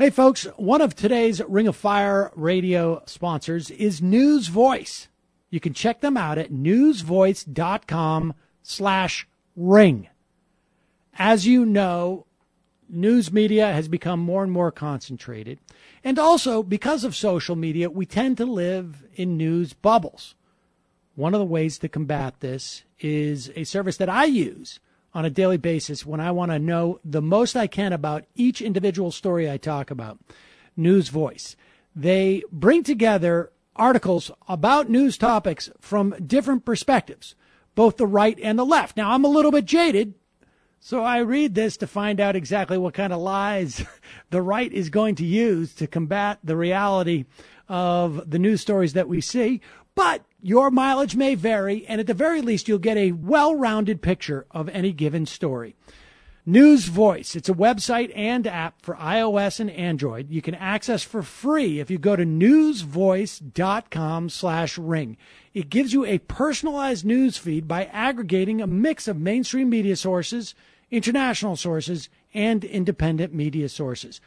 Hey, folks, one of today's Ring of Fire radio sponsors is News Voice. You can check them out at newsvoice.com slash ring. As you know, news media has become more and more concentrated. And also, because of social media, we tend to live in news bubbles. One of the ways to combat this is a service that I use on a daily basis when I want to know the most I can about each individual story I talk about. News Voice. They bring together articles about news topics from different perspectives, both the right and the left. Now, I'm a little bit jaded, so I read this to find out exactly what kind of lies the right is going to use to combat the reality of the news stories that we see. But your mileage may vary, and at the very least, you'll get a well rounded picture of any given story. News Voice. It's a website and app for iOS and Android. You can access for free if you go to newsvoice.com slash ring. It gives you a personalized news feed by aggregating a mix of mainstream media sources, international sources, and independent media sources.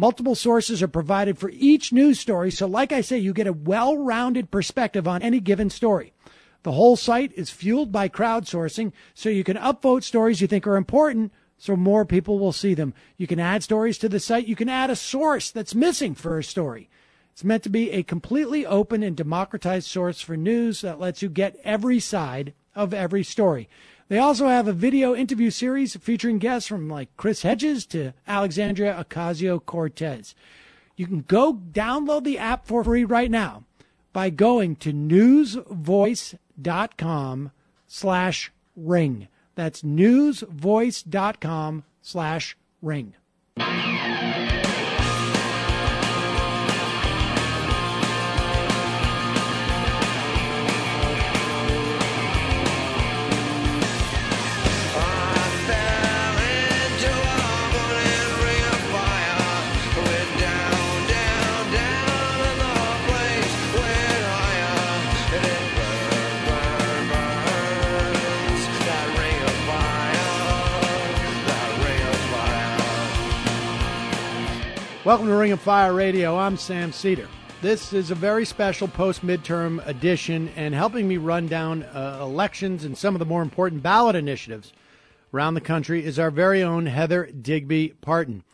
Multiple sources are provided for each news story, so like I say, you get a well rounded perspective on any given story. The whole site is fueled by crowdsourcing, so you can upvote stories you think are important so more people will see them. You can add stories to the site. You can add a source that's missing for a story. It's meant to be a completely open and democratized source for news that lets you get every side of every story. They also have a video interview series featuring guests from like Chris Hedges to Alexandria Ocasio Cortez. You can go download the app for free right now by going to newsvoice.com slash ring. That's newsvoice.com slash ring. Welcome to Ring of Fire Radio. I'm Sam Seder. This is a very special post midterm edition, and helping me run down uh, elections and some of the more important ballot initiatives around the country is our very own Heather Digby Parton.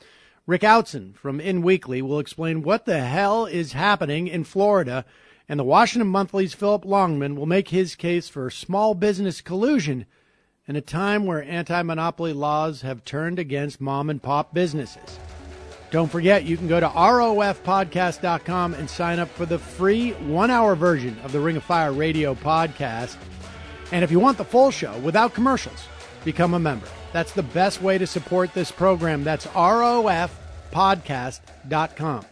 Rick Outzen from In Weekly will explain what the hell is happening in Florida, and the Washington Monthly's Philip Longman will make his case for small business collusion in a time where anti monopoly laws have turned against mom and pop businesses. Don't forget, you can go to rofpodcast.com and sign up for the free one hour version of the Ring of Fire radio podcast. And if you want the full show without commercials, become a member. That's the best way to support this program. That's rofpodcast.com.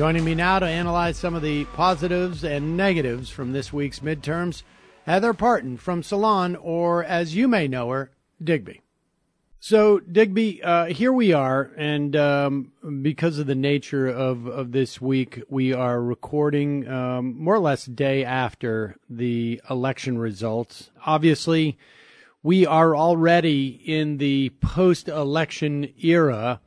Joining me now to analyze some of the positives and negatives from this week's midterms, Heather Parton from Salon, or as you may know her, Digby. So, Digby, uh, here we are, and um, because of the nature of, of this week, we are recording um, more or less day after the election results. Obviously, we are already in the post election era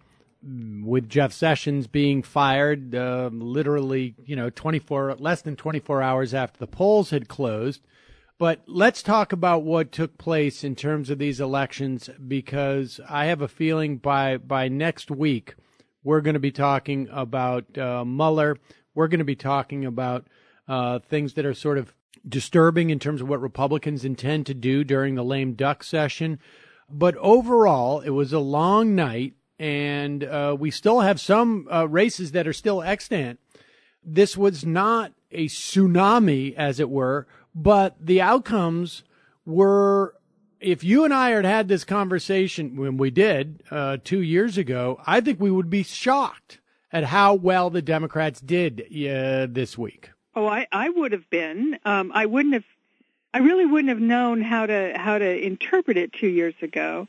with Jeff Sessions being fired uh, literally, you know, 24 less than 24 hours after the polls had closed. But let's talk about what took place in terms of these elections because I have a feeling by by next week we're going to be talking about uh, Mueller. We're going to be talking about uh, things that are sort of disturbing in terms of what Republicans intend to do during the lame duck session. But overall, it was a long night and uh, we still have some uh, races that are still extant. This was not a tsunami, as it were, but the outcomes were. If you and I had had this conversation when we did uh, two years ago, I think we would be shocked at how well the Democrats did uh, this week. Oh, I, I would have been. Um, I wouldn't have. I really wouldn't have known how to how to interpret it two years ago.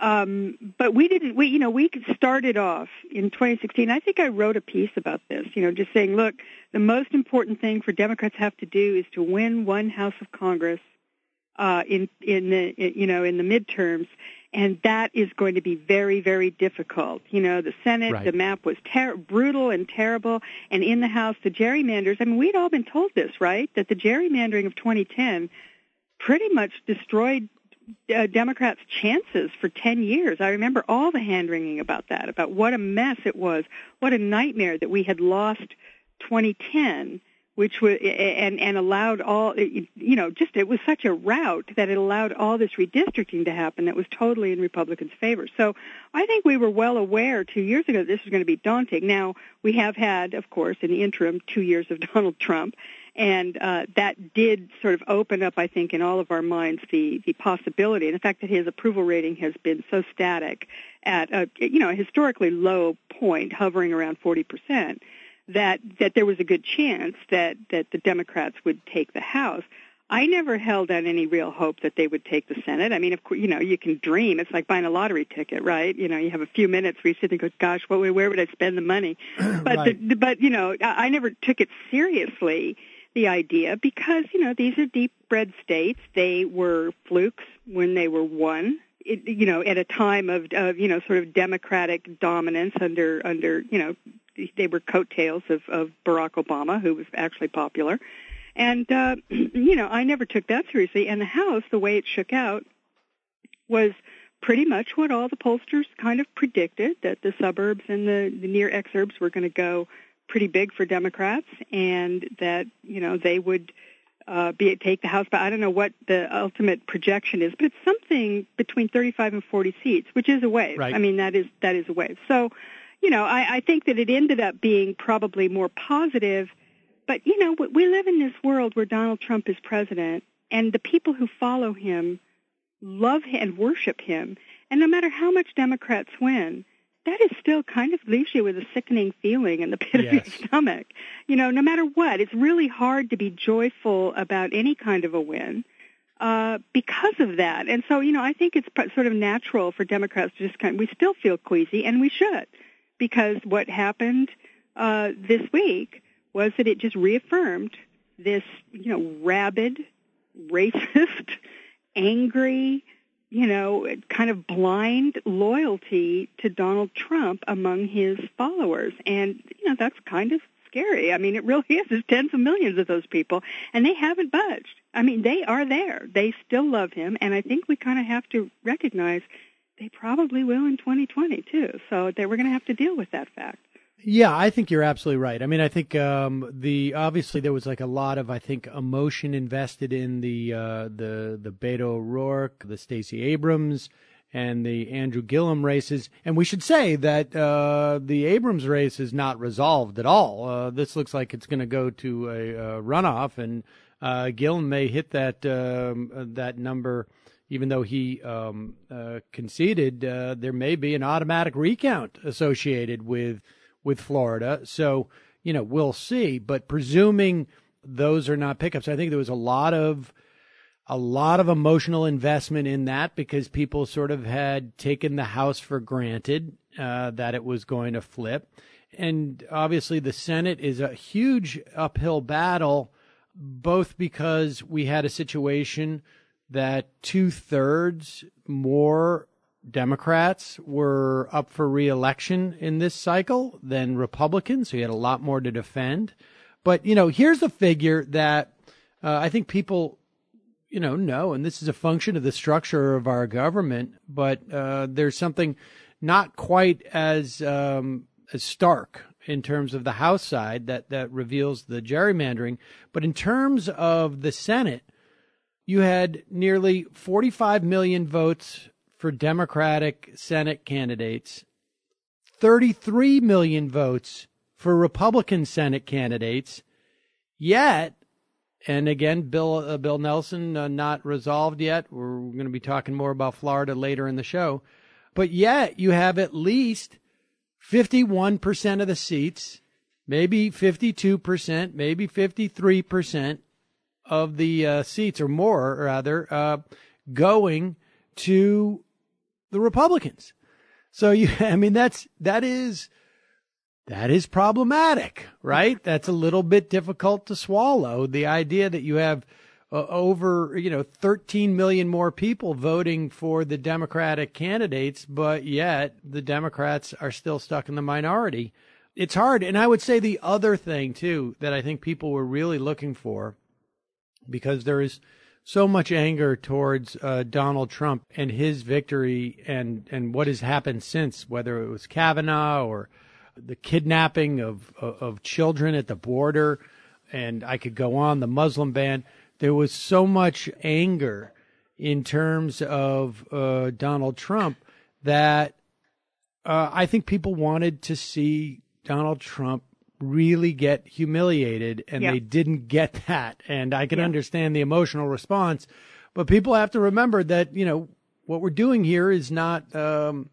Um, but we didn't. We, you know, we started off in 2016. I think I wrote a piece about this. You know, just saying, look, the most important thing for Democrats have to do is to win one House of Congress uh, in in the you know in the midterms, and that is going to be very very difficult. You know, the Senate, right. the map was ter- brutal and terrible, and in the House, the gerrymanders. I mean, we'd all been told this, right? That the gerrymandering of 2010 pretty much destroyed uh, Democrats' chances for 10 years. I remember all the hand wringing about that, about what a mess it was, what a nightmare that we had lost 2010 which was and and allowed all you know just it was such a rout that it allowed all this redistricting to happen that was totally in Republicans' favor. So I think we were well aware two years ago that this was going to be daunting. Now we have had, of course, in the interim, two years of Donald Trump, and uh, that did sort of open up, I think, in all of our minds the the possibility and the fact that his approval rating has been so static at a you know a historically low point, hovering around forty percent that that there was a good chance that that the Democrats would take the House. I never held out any real hope that they would take the Senate. I mean, of course, you know, you can dream. It's like buying a lottery ticket, right? You know, you have a few minutes where you sit and go, "Gosh, what, where would I spend the money?" But right. the, but you know, I never took it seriously the idea because you know these are deep red states. They were flukes when they were won. It, you know, at a time of, of you know sort of democratic dominance under under you know they were coattails of, of Barack Obama, who was actually popular. And, uh, you know, I never took that seriously. And the House, the way it shook out, was pretty much what all the pollsters kind of predicted, that the suburbs and the, the near exurbs were going to go pretty big for Democrats and that, you know, they would uh, be take the House. But I don't know what the ultimate projection is, but it's something between 35 and 40 seats, which is a wave. Right. I mean, that is that is a wave. So you know, I, I think that it ended up being probably more positive. But, you know, we live in this world where Donald Trump is president, and the people who follow him love and worship him. And no matter how much Democrats win, that is still kind of leaves you with a sickening feeling in the pit yes. of your stomach. You know, no matter what, it's really hard to be joyful about any kind of a win uh, because of that. And so, you know, I think it's sort of natural for Democrats to just kind of, we still feel queasy, and we should because what happened uh, this week was that it just reaffirmed this, you know, rabid, racist, angry, you know, kind of blind loyalty to Donald Trump among his followers. And, you know, that's kind of scary. I mean, it really is. There's tens of millions of those people, and they haven't budged. I mean, they are there. They still love him, and I think we kind of have to recognize they probably will in 2020 too. So they were going to have to deal with that fact. Yeah, I think you're absolutely right. I mean, I think um, the obviously there was like a lot of I think emotion invested in the uh, the the Beto O'Rourke, the Stacey Abrams, and the Andrew Gillum races. And we should say that uh, the Abrams race is not resolved at all. Uh, this looks like it's going to go to a, a runoff, and uh, Gillum may hit that um, that number even though he um, uh, conceded, uh, there may be an automatic recount associated with with Florida. So you know we'll see. But presuming those are not pickups, I think there was a lot of a lot of emotional investment in that because people sort of had taken the House for granted uh, that it was going to flip. And obviously, the Senate is a huge uphill battle, both because we had a situation that two thirds more Democrats were up for reelection in this cycle than Republicans. So you had a lot more to defend. But, you know, here's a figure that uh, I think people, you know, know, and this is a function of the structure of our government, but uh, there's something not quite as, um, as stark in terms of the House side that, that reveals the gerrymandering. But in terms of the Senate, you had nearly 45 million votes for Democratic Senate candidates, 33 million votes for Republican Senate candidates. Yet, and again, Bill uh, Bill Nelson uh, not resolved yet. We're going to be talking more about Florida later in the show, but yet you have at least 51% of the seats, maybe 52%, maybe 53% of the uh, seats, or more rather, uh, going to the Republicans. So you, I mean, that's, that is, that is problematic, right? That's a little bit difficult to swallow. The idea that you have uh, over, you know, 13 million more people voting for the Democratic candidates, but yet the Democrats are still stuck in the minority. It's hard. And I would say the other thing too that I think people were really looking for because there is so much anger towards uh, Donald Trump and his victory and, and what has happened since, whether it was Kavanaugh or the kidnapping of, of, of children at the border, and I could go on the Muslim ban. There was so much anger in terms of uh, Donald Trump that uh, I think people wanted to see Donald Trump really get humiliated, and yeah. they didn't get that. And I can yeah. understand the emotional response, but people have to remember that you know what we're doing here is not. Um,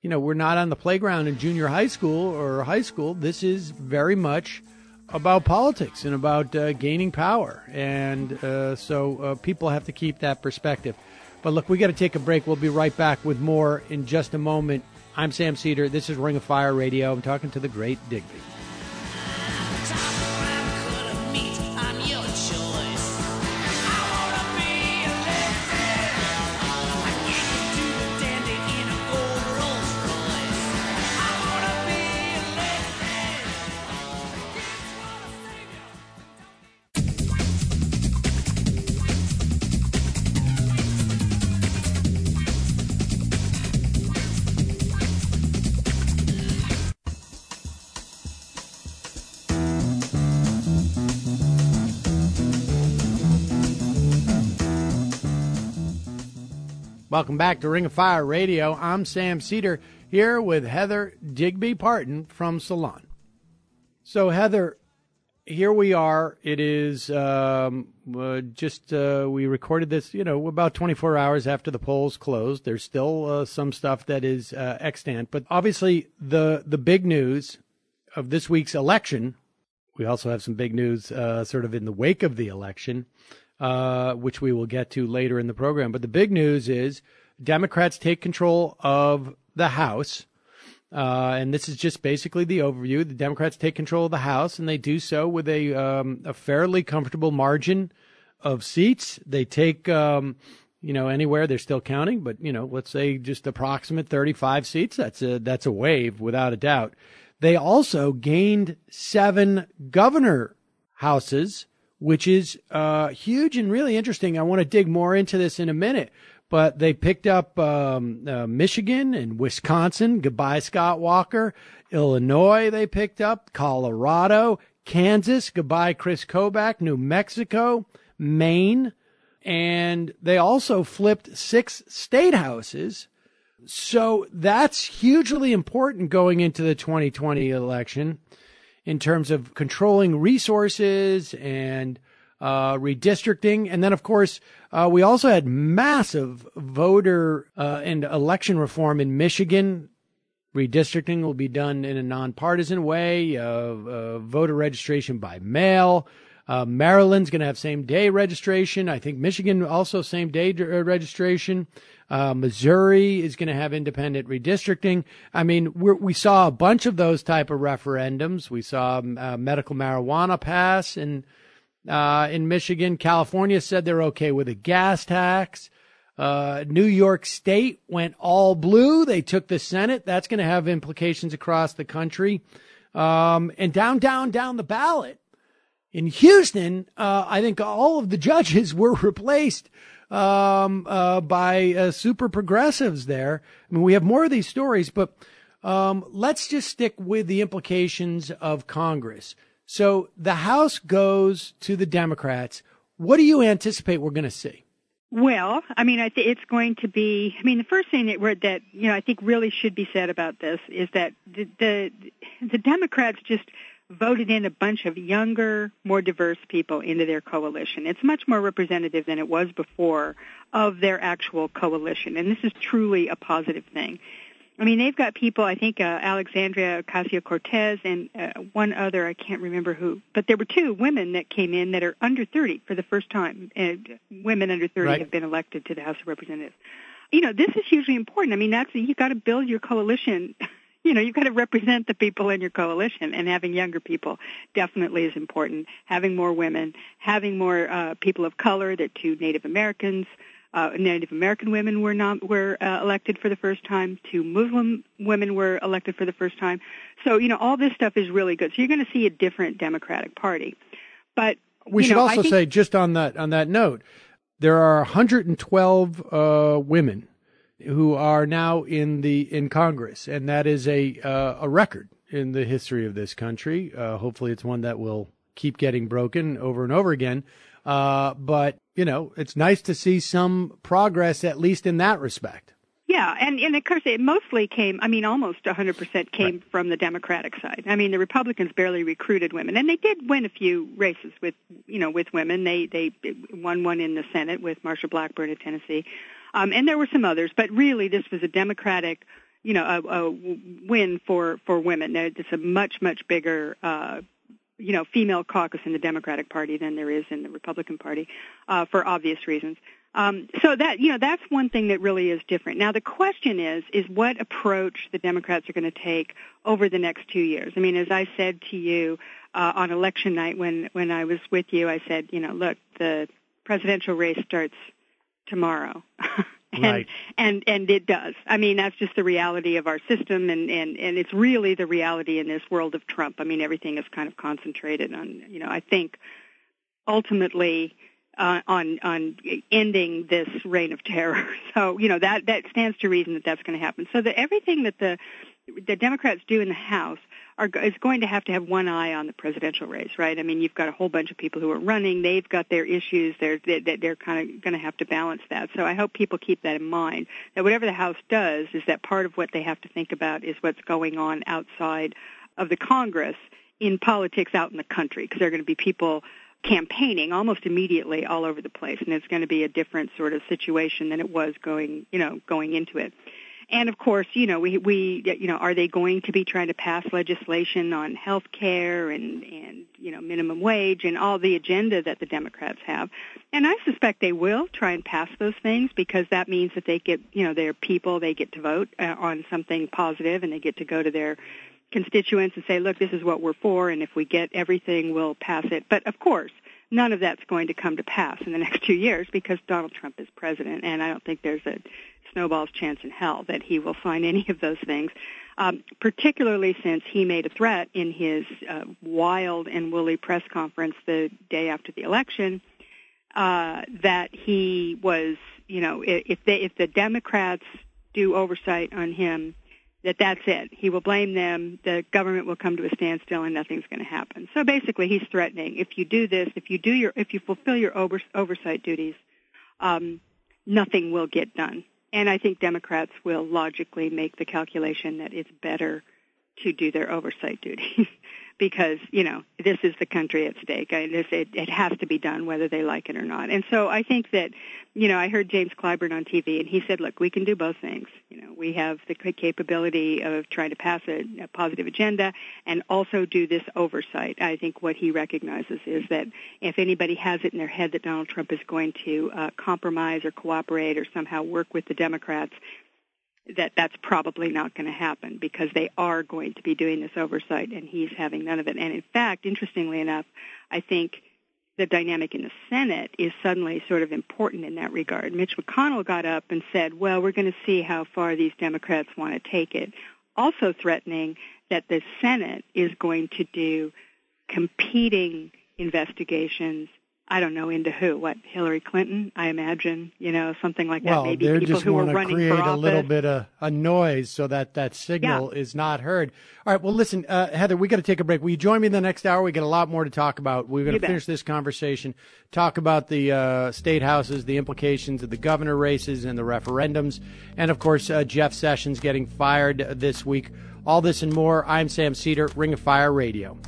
you know, we're not on the playground in junior high school or high school. This is very much about politics and about uh, gaining power. And uh, so uh, people have to keep that perspective. But look, we got to take a break. We'll be right back with more in just a moment. I'm Sam Seder. This is Ring of Fire Radio. I'm talking to the great Digby. Welcome back to Ring of Fire Radio. I'm Sam Seder here with Heather Digby Parton from Salon. So, Heather, here we are. It is um, uh, just uh, we recorded this, you know, about 24 hours after the polls closed. There's still uh, some stuff that is uh, extant, but obviously the the big news of this week's election. We also have some big news, uh, sort of in the wake of the election, uh, which we will get to later in the program. But the big news is Democrats take control of the House. Uh, and this is just basically the overview. The Democrats take control of the House, and they do so with a um, a fairly comfortable margin of seats. They take, um, you know, anywhere they're still counting, but you know, let's say just approximate 35 seats. That's a that's a wave without a doubt. They also gained seven governor houses which is uh, huge and really interesting. I want to dig more into this in a minute. But they picked up um, uh, Michigan and Wisconsin. Goodbye, Scott Walker. Illinois, they picked up. Colorado, Kansas. Goodbye, Chris Kobach. New Mexico, Maine. And they also flipped six state houses. So that's hugely important going into the 2020 election in terms of controlling resources and uh, redistricting. And then, of course, uh, we also had massive voter uh, and election reform in Michigan. Redistricting will be done in a nonpartisan way, voter registration by mail. Uh, Maryland's going to have same day registration. I think Michigan also same day registration. Uh, Missouri is going to have independent redistricting. I mean, we saw a bunch of those type of referendums. We saw um, uh, medical marijuana pass in uh, in Michigan. California said they're okay with a gas tax. Uh, New York State went all blue. They took the Senate. That's going to have implications across the country. Um, and down, down, down the ballot in Houston, uh, I think all of the judges were replaced um, uh, by uh, super progressives there. I mean, we have more of these stories, but um, let's just stick with the implications of Congress. So the House goes to the Democrats. What do you anticipate we're going to see? Well, I mean, I think it's going to be. I mean, the first thing that that you know I think really should be said about this is that the the, the Democrats just voted in a bunch of younger, more diverse people into their coalition. It's much more representative than it was before of their actual coalition, and this is truly a positive thing. I mean, they've got people, I think uh, Alexandria Ocasio-Cortez and uh, one other, I can't remember who, but there were two women that came in that are under 30 for the first time. And women under 30 right. have been elected to the House of Representatives. you know, this is hugely important. I mean, that's you've got to build your coalition. You know, you've got to represent the people in your coalition, and having younger people definitely is important. Having more women, having more uh, people of color, that two Native Americans, uh, Native American women were not were uh, elected for the first time. Two Muslim women were elected for the first time. So you know all this stuff is really good. So you're going to see a different Democratic Party. But we should know, also think, say just on that on that note, there are 112 uh, women who are now in the in Congress, and that is a uh, a record in the history of this country. Uh, hopefully, it's one that will keep getting broken over and over again. Uh, but you know, it's nice to see some progress, at least in that respect. Yeah, and, and of course it mostly came, I mean almost 100% came right. from the Democratic side. I mean the Republicans barely recruited women and they did win a few races with, you know, with women. They they won one in the Senate with Marsha Blackburn of Tennessee. Um and there were some others, but really this was a Democratic, you know, a, a win for for women. It's a much much bigger uh you know, female caucus in the Democratic Party than there is in the Republican Party, uh, for obvious reasons. Um, so that you know that's one thing that really is different. Now the question is is what approach the Democrats are going to take over the next two years. I mean, as I said to you uh, on election night when when I was with you, I said, you know, look, the presidential race starts tomorrow. and right. and and it does. I mean, that's just the reality of our system, and and and it's really the reality in this world of Trump. I mean, everything is kind of concentrated on you know. I think ultimately. Uh, on on ending this reign of terror, so you know that that stands to reason that that's going to happen. So that everything that the the Democrats do in the House are is going to have to have one eye on the presidential race, right? I mean, you've got a whole bunch of people who are running; they've got their issues. They're they're, they're kind of going to have to balance that. So I hope people keep that in mind. That whatever the House does, is that part of what they have to think about is what's going on outside of the Congress in politics out in the country, because there are going to be people campaigning almost immediately all over the place, and it's going to be a different sort of situation than it was going, you know, going into it. And of course, you know, we, we, you know, are they going to be trying to pass legislation on health care and, and, you know, minimum wage and all the agenda that the Democrats have? And I suspect they will try and pass those things because that means that they get, you know, their people, they get to vote uh, on something positive and they get to go to their constituents and say, look, this is what we're for, and if we get everything, we'll pass it. But of course, none of that's going to come to pass in the next two years because Donald Trump is president, and I don't think there's a snowball's chance in hell that he will sign any of those things, um, particularly since he made a threat in his uh, wild and woolly press conference the day after the election uh, that he was, you know, if they, if the Democrats do oversight on him, that that's it. He will blame them. The government will come to a standstill, and nothing's going to happen. So basically, he's threatening: if you do this, if you do your, if you fulfill your over, oversight duties, um, nothing will get done. And I think Democrats will logically make the calculation that it's better to do their oversight duties because, you know, this is the country at stake. I, this, it, it has to be done whether they like it or not. And so I think that, you know, I heard James Clyburn on TV and he said, look, we can do both things. You know, we have the capability of trying to pass a, a positive agenda and also do this oversight. I think what he recognizes is that if anybody has it in their head that Donald Trump is going to uh, compromise or cooperate or somehow work with the Democrats, that that's probably not going to happen because they are going to be doing this oversight and he's having none of it. And in fact, interestingly enough, I think the dynamic in the Senate is suddenly sort of important in that regard. Mitch McConnell got up and said, well, we're going to see how far these Democrats want to take it, also threatening that the Senate is going to do competing investigations I don't know into who. What Hillary Clinton? I imagine you know something like that. Well, Maybe they people just who want are to running create for a little bit of a noise so that that signal Yeah. is not heard. All right. Well, listen, uh, Heather, we got to take a break. Will you join me in the next hour? We got a lot more to talk about. We're going to bet. finish this conversation, talk about the uh, state houses, the implications of the governor races and the referendums, and of course uh, Jeff Sessions getting fired this week. All this and more. I'm Sam Seder, Ring of Fire Radio.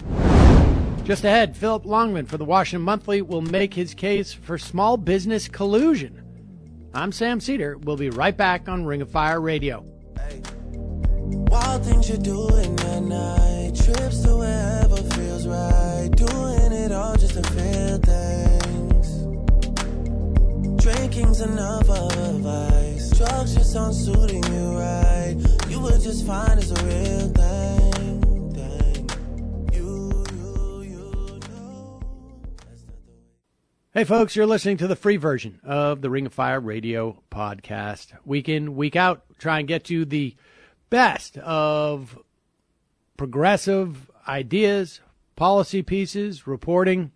Just ahead, Philip Longman for the Washington Monthly will make his case for small business collusion. I'm Sam Seder. We'll be right back on Ring of Fire Radio. Wild things you're night. Trips to wherever feels right. Doing it all just to feel things. Drinking's vice. Drugs just aren't suiting you right. You were just fine as a real thing. Hey, folks, you're listening to the free version of the Ring of Fire radio podcast. Week in, week out, try and get you the best of progressive ideas, policy pieces, reporting,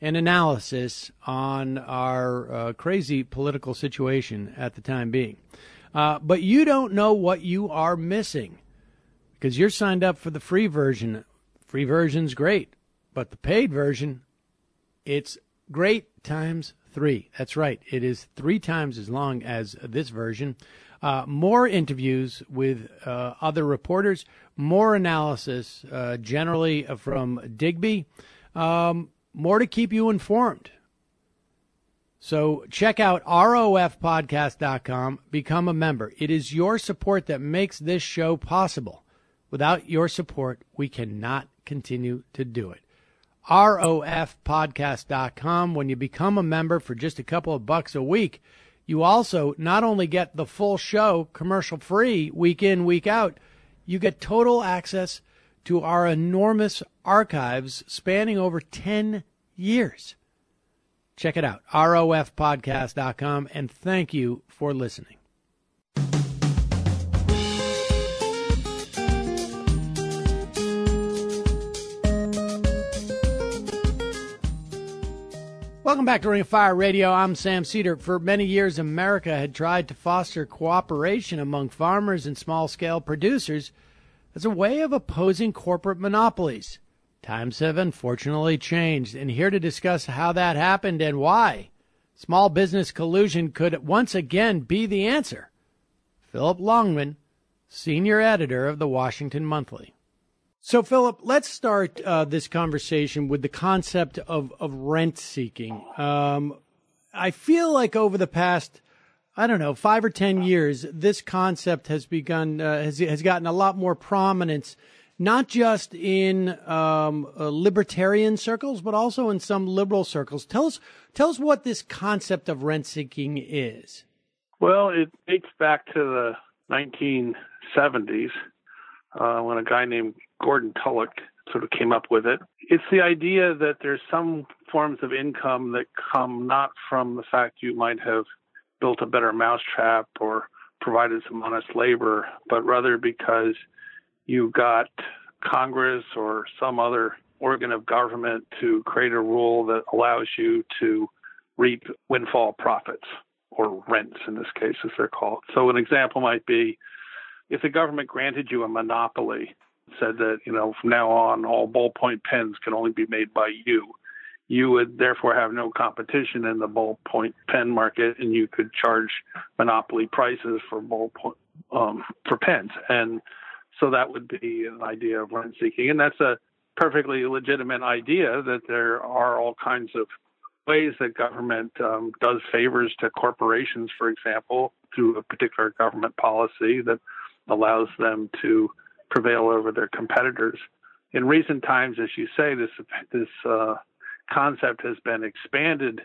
and analysis on our uh, crazy political situation at the time being. Uh, but you don't know what you are missing because you're signed up for the free version. Free version's great, but the paid version, it's great times three. That's right. It is three times as long as this version. Uh, more interviews with uh, other reporters, more analysis, uh, generally from Digby, um, more to keep you informed. So check out rofpodcast.com, become a member. It is your support that makes this show possible. Without your support, we cannot continue to do it rofpodcast.com. When you become a member for just a couple of bucks a week, you also not only get the full show commercial free week in, week out, you get total access to our enormous archives spanning over 10 years. Check it out, rofpodcast.com, and thank you for listening. Welcome back to Ring of Fire Radio. I'm Sam Seder. For many years, America had tried to foster cooperation among farmers and small scale producers as a way of opposing corporate monopolies. Times have unfortunately changed, and here to discuss how that happened and why small business collusion could once again be the answer. Philip Longman, senior editor of the Washington Monthly. So, Philip, let's start uh, this conversation with the concept of, of rent seeking. Um, I feel like over the past, I don't know, five or ten years, this concept has begun uh, has has gotten a lot more prominence, not just in um, uh, libertarian circles, but also in some liberal circles. Tell us, tell us what this concept of rent seeking is. Well, it dates back to the 1970s uh, when a guy named Gordon Tullock sort of came up with it. It's the idea that there's some forms of income that come not from the fact you might have built a better mousetrap or provided some honest labor, but rather because you got Congress or some other organ of government to create a rule that allows you to reap windfall profits or rents in this case, as they're called. So an example might be if the government granted you a monopoly, said that, you know, from now on, all ballpoint pens can only be made by you, you would therefore have no competition in the ballpoint pen market and you could charge monopoly prices for ballpoint, um, for pens. And so that would be an idea of rent seeking. And that's a perfectly legitimate idea that there are all kinds of ways that government um, does favors to corporations, for example, through a particular government policy that allows them to prevail over their competitors. In recent times, as you say, this this uh, concept has been expanded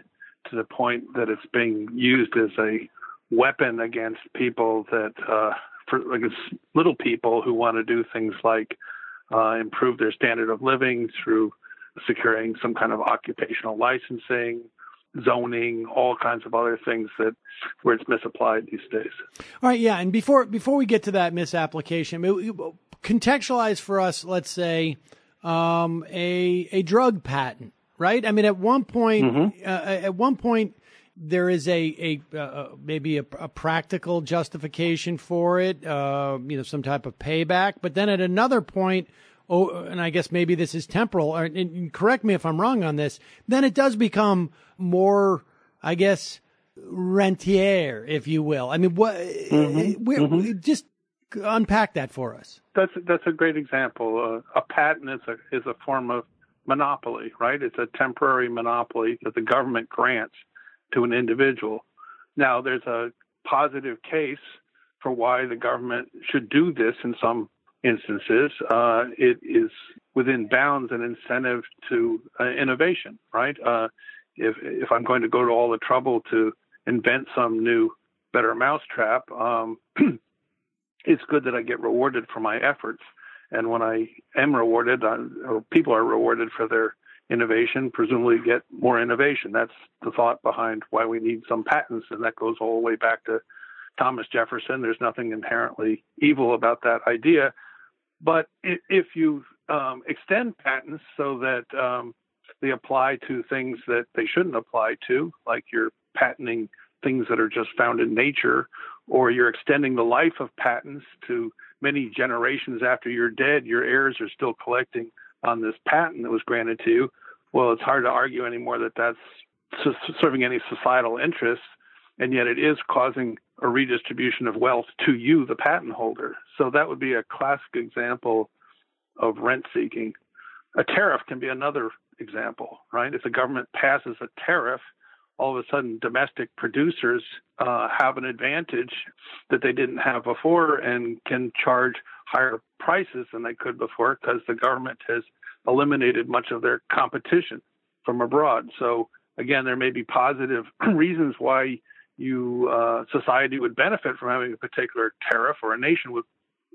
to the point that it's being used as a weapon against people that, uh, for like little people who want to do things like uh, improve their standard of living through securing some kind of occupational licensing, zoning, all kinds of other things that where it's misapplied these days. All right, yeah, and before before we get to that misapplication, contextualize for us, let's say, um, a a drug patent, right? I mean, at one point, Mm-hmm. uh, at one point, there is a a uh, maybe a, a practical justification for it, uh, you know, some type of payback. But then at another point, oh, and I guess maybe this is temporal. Or, and correct me if I'm wrong on this. Then it does become more, I guess, rentier, if you will. I mean, what? Mm-hmm. We're, Just unpack that for us. That's that's a great example. Uh, a patent is a is a form of monopoly, right? It's a temporary monopoly that the government grants to an individual. Now, there's a positive case for why the government should do this in some instances. Uh, it is within bounds an incentive to uh, innovation, right? Uh, if if I'm going to go to all the trouble to invent some new better mousetrap. Um, it's good that I get rewarded for my efforts. And when I am rewarded, uh, or people are rewarded for their innovation, presumably get more innovation. That's the thought behind why we need some patents, and that goes all the way back to Thomas Jefferson. There's nothing inherently evil about that idea. But if you um, extend patents so that um, they apply to things that they shouldn't apply to, like you're patenting things that are just found in nature, or you're extending the life of patents to many generations after you're dead, your heirs are still collecting on this patent that was granted to you. Well, it's hard to argue anymore that that's serving any societal interests, and yet it is causing a redistribution of wealth to you, the patent holder. So that would be a classic example of rent seeking. A tariff can be another example, right? If the government passes a tariff, all of a sudden domestic producers uh, have an advantage that they didn't have before and can charge higher prices than they could before because the government has eliminated much of their competition from abroad. So again, there may be positive reasons why you uh, society would benefit from having a particular tariff, or a nation would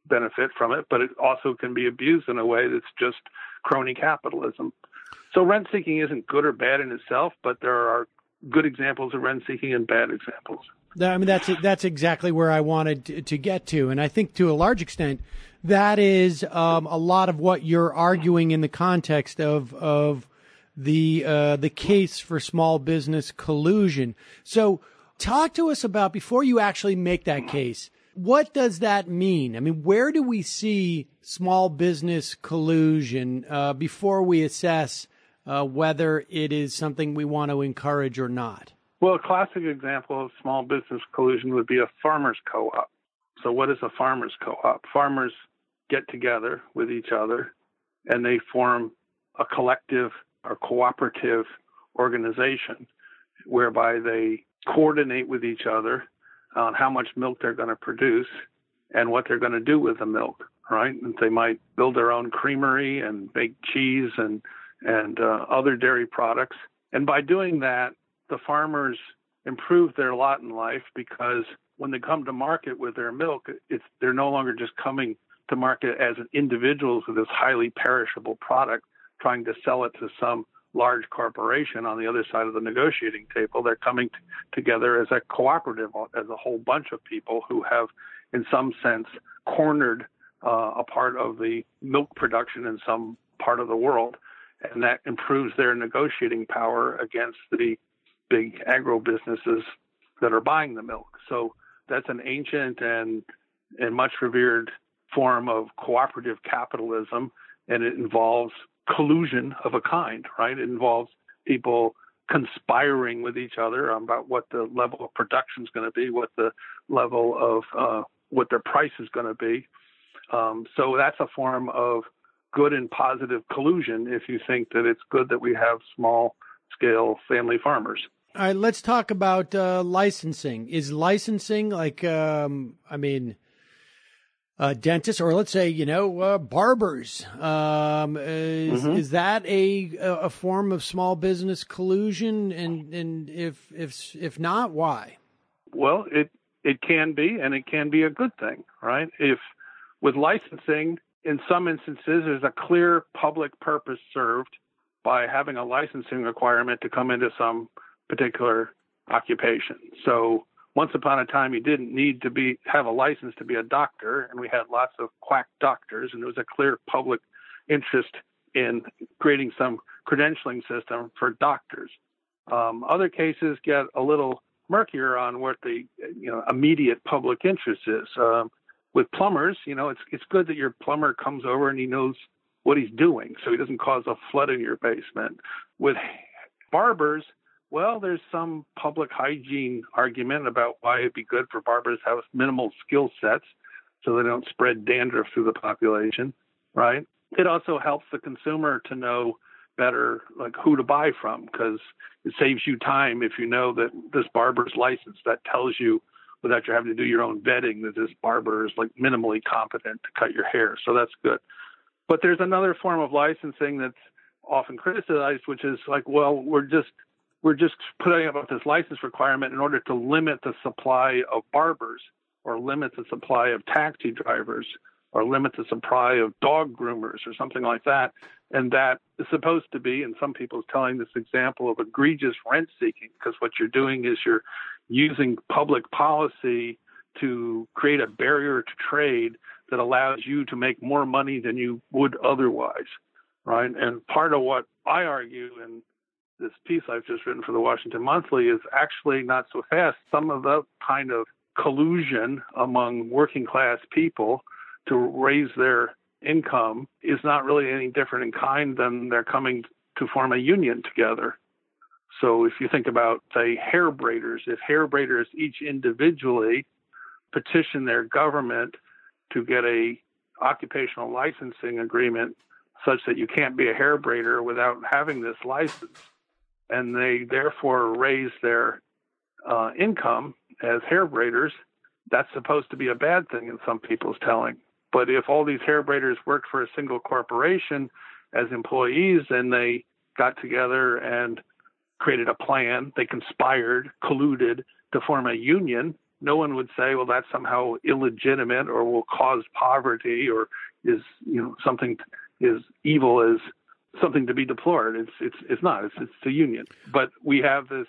benefit from it, but it also can be abused in a way that's just crony capitalism. So rent seeking isn't good or bad in itself, but there are good examples of rent seeking and bad examples. I mean, that's that's exactly where I wanted to, get to, and I think to a large extent, that is um, a lot of what you're arguing in the context of of the uh, the case for small business collusion. So, talk to us about before you actually make that case. What does that mean? I mean, where do we see small business collusion uh, before we assess uh, whether it is something we want to encourage or not? Well, a classic example of small business collusion would be a farmers co-op. So, what is a farmers co-op? Farmers get together with each other and they form a collective or cooperative organization whereby they coordinate with each other on how much milk they're going to produce and what they're going to do with the milk, right? And they might build their own creamery and make cheese and and uh, other dairy products. And by doing that, the farmers improve their lot in life because when they come to market with their milk, it's they're no longer just coming to market as individuals with this highly perishable product, trying to sell it to some large corporation on the other side of the negotiating table. They're coming t- together as a cooperative, as a whole bunch of people who have, in some sense, cornered uh, a part of the milk production in some part of the world and that improves their negotiating power against the big agro businesses that are buying the milk. So that's an ancient and and much revered form of cooperative capitalism, and it involves collusion of a kind, right? It involves people conspiring with each other about what the level of production is going to be, what the level of uh, what their price is going to be. Um, so that's a form of good and positive collusion if you think that it's good that we have small scale family farmers. All right, let's talk about uh, licensing. Is licensing like, um, I mean, uh, dentists, or let's say, you know, uh, barbers. Um, is, mm-hmm. is, that a a form of small business collusion? And and if if if not, why? Well, it it can be, and it can be a good thing, right? If with licensing, in some instances, there's a clear public purpose served by having a licensing requirement to come into some particular occupation. So once upon a time, you didn't need to be have a license to be a doctor, and we had lots of quack doctors, and there was a clear public interest in creating some credentialing system for doctors. Um, other cases get a little murkier on what the you know immediate public interest is. Um, with plumbers, you know, it's it's good that your plumber comes over and he knows what he's doing, so he doesn't cause a flood in your basement. With barbers, well, there's some public hygiene argument about why it'd be good for barbers to have minimal skill sets so they don't spread dandruff through the population, right? It also helps the consumer to know better like who to buy from because it saves you time if you know that this barber's license That tells you without you having to do your own vetting that this barber is like minimally competent to cut your hair. So that's good. But there's another form of licensing that's often criticized, which is like, well, we're just we're just putting up this license requirement in order to limit the supply of barbers or limit the supply of taxi drivers or limit the supply of dog groomers or something like that. And that is supposed to be, and some people are telling this example of egregious rent seeking, because what you're doing is you're using public policy to create a barrier to trade that allows you to make more money than you would otherwise, right? And part of what I argue in this piece I've just written for the Washington Monthly is actually not so fast. Some of the kind of collusion among working class people to raise their income is not really any different in kind than they're coming to form a union together. So if you think about, say, hair braiders, if hair braiders each individually petition their government to get a occupational licensing agreement such that you can't be a hair braider without having this license, and they therefore raise their uh, income as hair braiders, that's supposed to be a bad thing in some people's telling. But if all these hair braiders worked for a single corporation as employees and they got together and created a plan, they conspired, colluded to form a union, no one would say, well, that's somehow illegitimate or will cause poverty or is, you know, something is evil as something to be deplored. It's it's it's not. It's it's a union. But we have this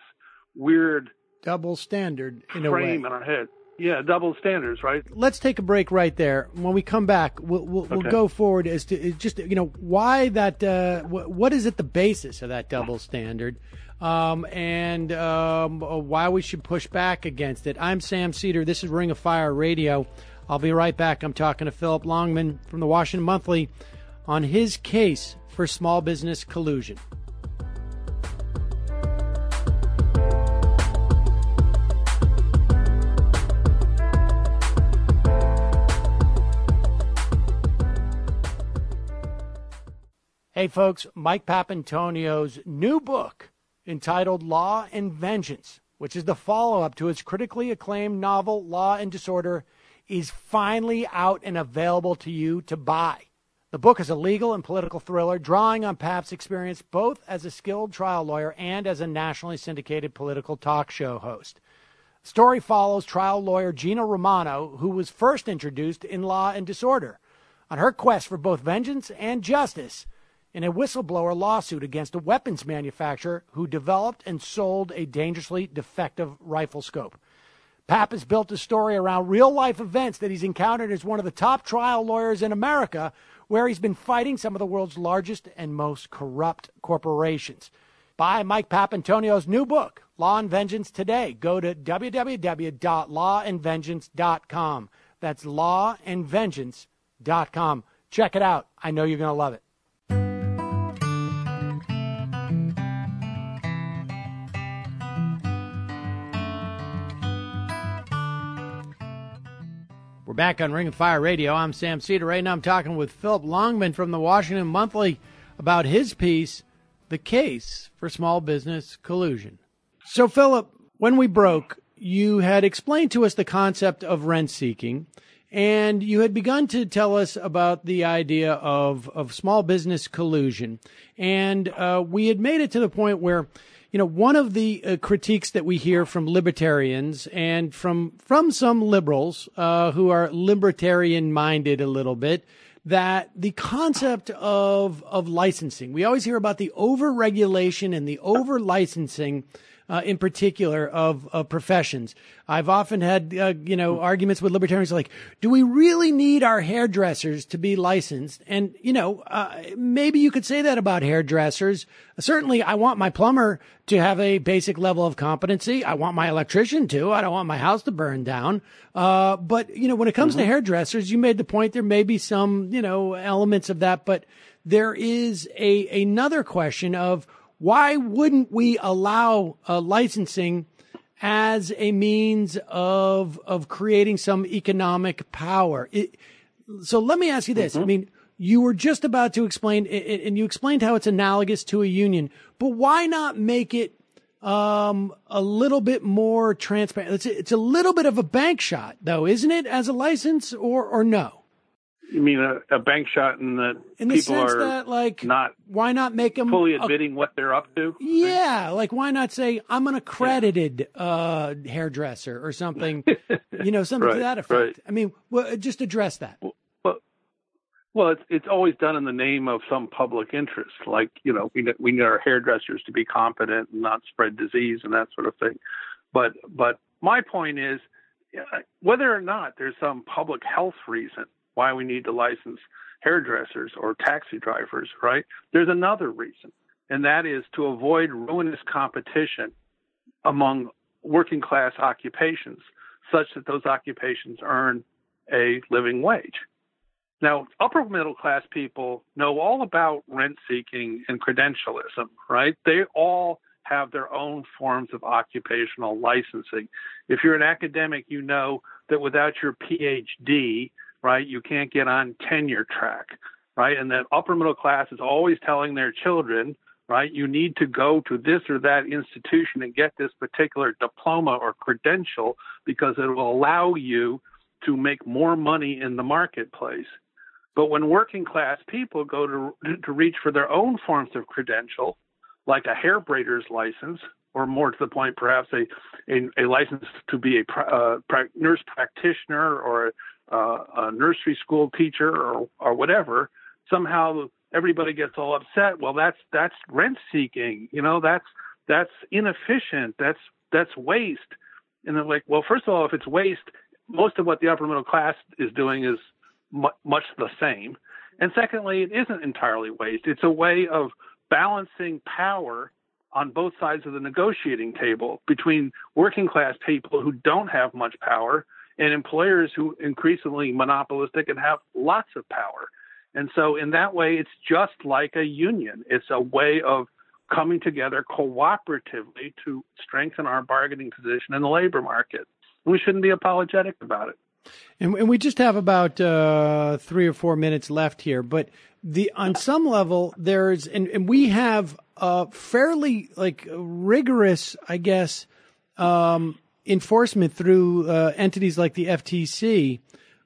weird double standard in a way. in our head. Yeah, double standards, right? Let's take a break right there. When we come back, we'll we'll, we'll go forward as to just you know why that uh, wh- what is at the basis of that double standard, um, and um, why we should push back against it. I'm Sam Seder. This is Ring of Fire Radio. I'll be right back. I'm talking to Philip Longman from the Washington Monthly on his case for small business collusion. Hey, folks, Mike Papantonio's new book entitled Law and Vengeance, which is the follow up to his critically acclaimed novel Law and Disorder, is finally out and available to you to buy. The book is a legal and political thriller drawing on Pap's experience both as a skilled trial lawyer and as a nationally syndicated political talk show host. The story follows trial lawyer Gina Romano, who was first introduced in Law and Disorder, on her quest for both vengeance and justice in a whistleblower lawsuit against a weapons manufacturer who developed and sold a dangerously defective rifle scope. Pap has built a story around real life events that he's encountered as one of the top trial lawyers in America, where he's been fighting some of the world's largest and most corrupt corporations. Buy Mike Papantonio's new book, Law and Vengeance, today. Go to www.lawandvengeance.com. That's lawandvengeance.com. Check it out. I know you're going to love it. Back on Ring of Fire Radio. I'm Sam Seder. Right now I'm talking with Philip Longman from the Washington Monthly about his piece, The Case for Small Business Collusion. So, Philip, when we broke, you had explained to us the concept of rent seeking, and you had begun to tell us about the idea of, of small business collusion. And uh, we had made it to the point where you know, one of the uh, critiques that we hear from libertarians and from from some liberals uh, who are libertarian minded a little bit that the concept of of licensing we always hear about the over regulation and the over licensing uh, in particular of, of professions. I've often had, uh, you know, arguments with libertarians like, do we really need our hairdressers to be licensed? And, you know, uh, maybe you could say that about hairdressers. Certainly, I want my plumber to have a basic level of competency. I want my electrician to. I don't want my house to burn down. Uh, but, you know, when it comes to hairdressers, you made the point there may be some, you know, elements of that, but there is a, another question of, why wouldn't we allow uh, licensing as a means of of creating some economic power? It, so let me ask you this: I mean, you were just about to explain, and you explained how it's analogous to a union, but why not make it um, a little bit more transparent? It's a, it's a little bit of a bank shot, though, isn't it, as a license, or or no? You mean a, a bank shot in that In the people sense are that, like, not why not make them fully admitting what they're up to? Yeah, like why not say I'm an accredited uh, hairdresser or something, you know, something to that effect. right. I mean, well, just address that. Well, well, it's it's always done in the name of some public interest. Like you know, we we need our hairdressers to be competent and not spread disease and that sort of thing. But but my point is, whether or not there's some public health reason why we need to license hairdressers or taxi drivers, right? There's another reason, and that is to avoid ruinous competition among working class occupations, such that those occupations earn a living wage. Now, upper middle class people know all about rent seeking and credentialism, right? They all have their own forms of occupational licensing. If you're an academic, you know that without your PhD, right, you can't get on tenure track, right? And that upper middle class is always telling their children, right, you need to go to this or that institution and get this particular diploma or credential because it will allow you to make more money in the marketplace. But when working class people go to to reach for their own forms of credential, like a hair braider's license, or more to the point, perhaps a a, a license to be a uh, nurse practitioner or uh, a nursery school teacher or or whatever, somehow everybody gets all upset. Well, that's that's rent seeking. You know, that's that's inefficient. That's that's waste. And they're like, well, first of all, if it's waste, most of what the upper middle class is doing is mu- much the same. And secondly, it isn't entirely waste. It's a way of balancing power on both sides of the negotiating table between working class people who don't have much power and employers who increasingly monopolistic and have lots of power. And so in that way, it's just like a union. It's a way of coming together cooperatively to strengthen our bargaining position in the labor market. We shouldn't be apologetic about it. And, and we just have about uh, three or four minutes left here, but the on some level there's and, and we have a fairly like rigorous, I guess, um, enforcement through uh, entities like the FTC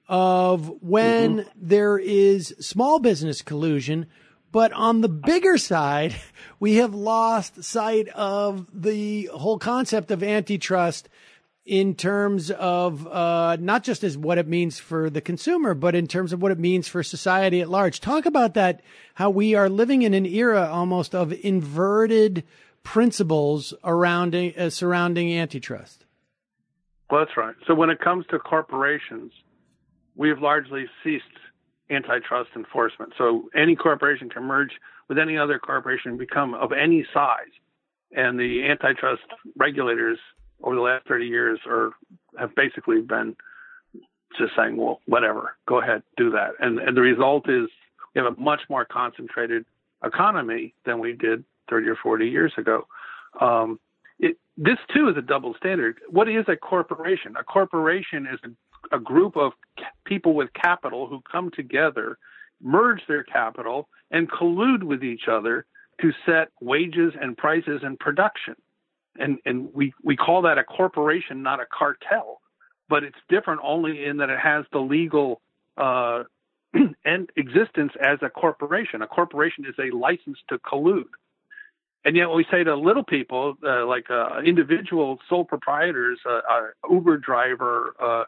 of when there is small business collusion. But on the bigger side, we have lost sight of the whole concept of antitrust in terms of uh, not just as what it means for the consumer, but in terms of what it means for society at large. Talk about that, how we are living in an era almost of inverted principles around uh, surrounding antitrust. Well, that's right. So when it comes to corporations, we have largely ceased antitrust enforcement. So any corporation can merge with any other corporation and become of any size. And the antitrust regulators over the last 30 years are have basically been just saying, well, whatever, go ahead, do that. And, and the result is we have a much more concentrated economy than we did 30 or 40 years ago. Um, it, this too is a double standard. What is a corporation? A corporation is a, a group of people with capital who come together, merge their capital, and collude with each other to set wages and prices and production. And, and we, we call that a corporation, not a cartel. But it's different only in that it has the legal uh, and existence as a corporation. A corporation is a license to collude. And yet, when we say to little people, uh, like uh, individual sole proprietors, uh, uh, Uber driver, uh,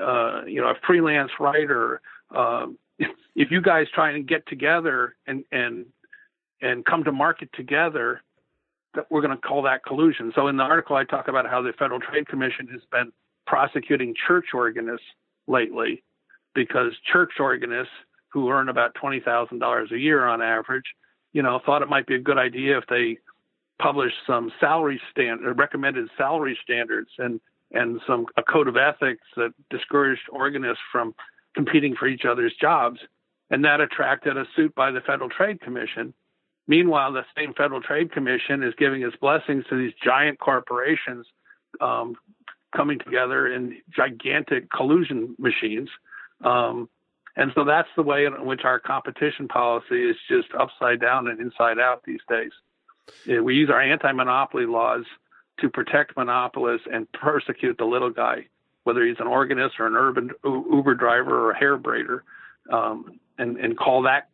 uh, you know, a freelance writer, um, if, you guys try and get together and and and come to market together, that we're going to call that collusion. So in the article, I talk about how the Federal Trade Commission has been prosecuting church organists lately because church organists who earn about twenty thousand dollars a year on average you know, thought it might be a good idea if they published some salary standard, recommended salary standards, and and some a code of ethics that discouraged organists from competing for each other's jobs, and that attracted a suit by the Federal Trade Commission. Meanwhile, the same Federal Trade Commission is giving its blessings to these giant corporations um, coming together in gigantic collusion machines. Um, and so that's the way in which our competition policy is just upside down and inside out these days. We use our anti monopoly laws to protect monopolists and persecute the little guy, whether he's an organist or an urban Uber driver or a hair braider. um, and and call that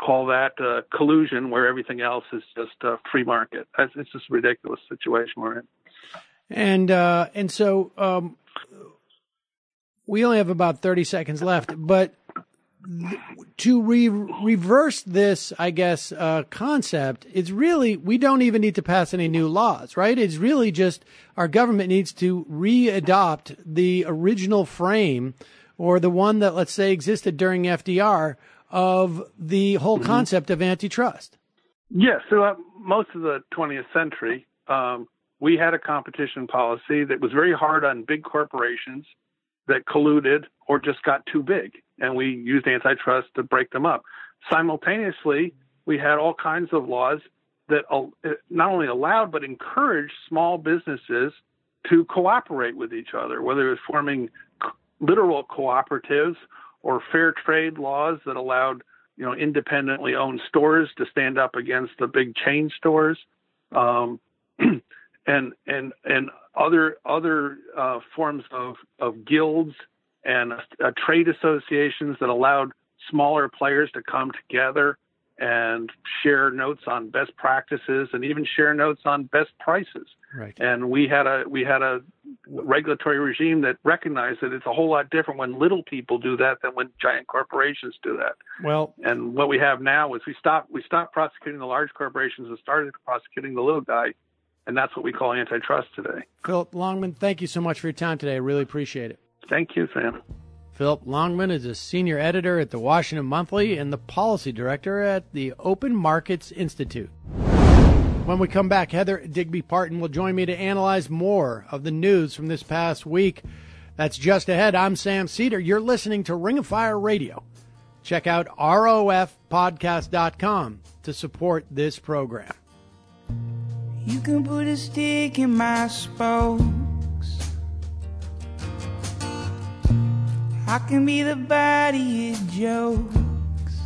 call that uh, collusion where everything else is just uh, free market. It's just a ridiculous situation we're in. And uh, and so um, we only have about thirty seconds left, but to re- reverse this, I guess, uh, concept, it's really we don't even need to pass any new laws, right? It's really just our government needs to re-adopt the original frame or the one that, let's say, existed during FDR of the whole concept of antitrust. Yes, throughout most of the 20th century, um, we had a competition policy that was very hard on big corporations that colluded or just got too big, and we used antitrust to break them up. Simultaneously, we had all kinds of laws that uh, not only allowed but encouraged small businesses to cooperate with each other, whether it was forming literal cooperatives or fair trade laws that allowed you know independently owned stores to stand up against the big chain stores, um, and and and other other uh, forms of of guilds and uh, trade associations that allowed smaller players to come together and share notes on best practices and even share notes on best prices. Right. And we had a we had a regulatory regime that recognized that it's a whole lot different when little people do that than when giant corporations do that. Well, And what we have now is we stop we stop prosecuting the large corporations and started prosecuting the little guy, and that's what we call antitrust today. Philip Longman, thank you so much for your time today. I really appreciate it. Thank you, Sam. Philip Longman is a senior editor at the Washington Monthly and the policy director at the Open Markets Institute. When we come back, Heather Digby Parton will join me to analyze more of the news from this past week. That's just ahead. I'm Sam Seder. You're listening to Ring of Fire Radio. Check out rofpodcast.com to support this program. You can put a stick in my spokes. I can be the body it jokes.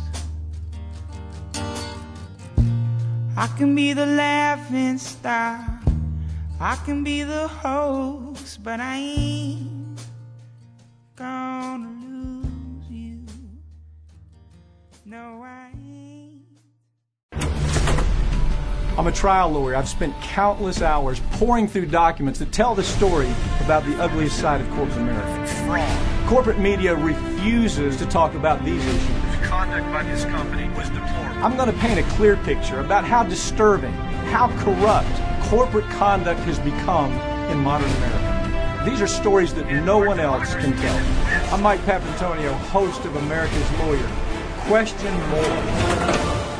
I can be the laughing stock. I can be the host, but I ain't gonna lose you. No, I ain't. I'm a trial lawyer. I've spent countless hours pouring through documents that tell the story about the ugliest side of corporate America. Corporate media refuses to talk about these issues. The conduct by this company was deplorable. I'm going to paint a clear picture about how disturbing, how corrupt corporate conduct has become in modern America. These are stories that no one else can tell. I'm Mike Papantonio, host of America's Lawyer. Question more.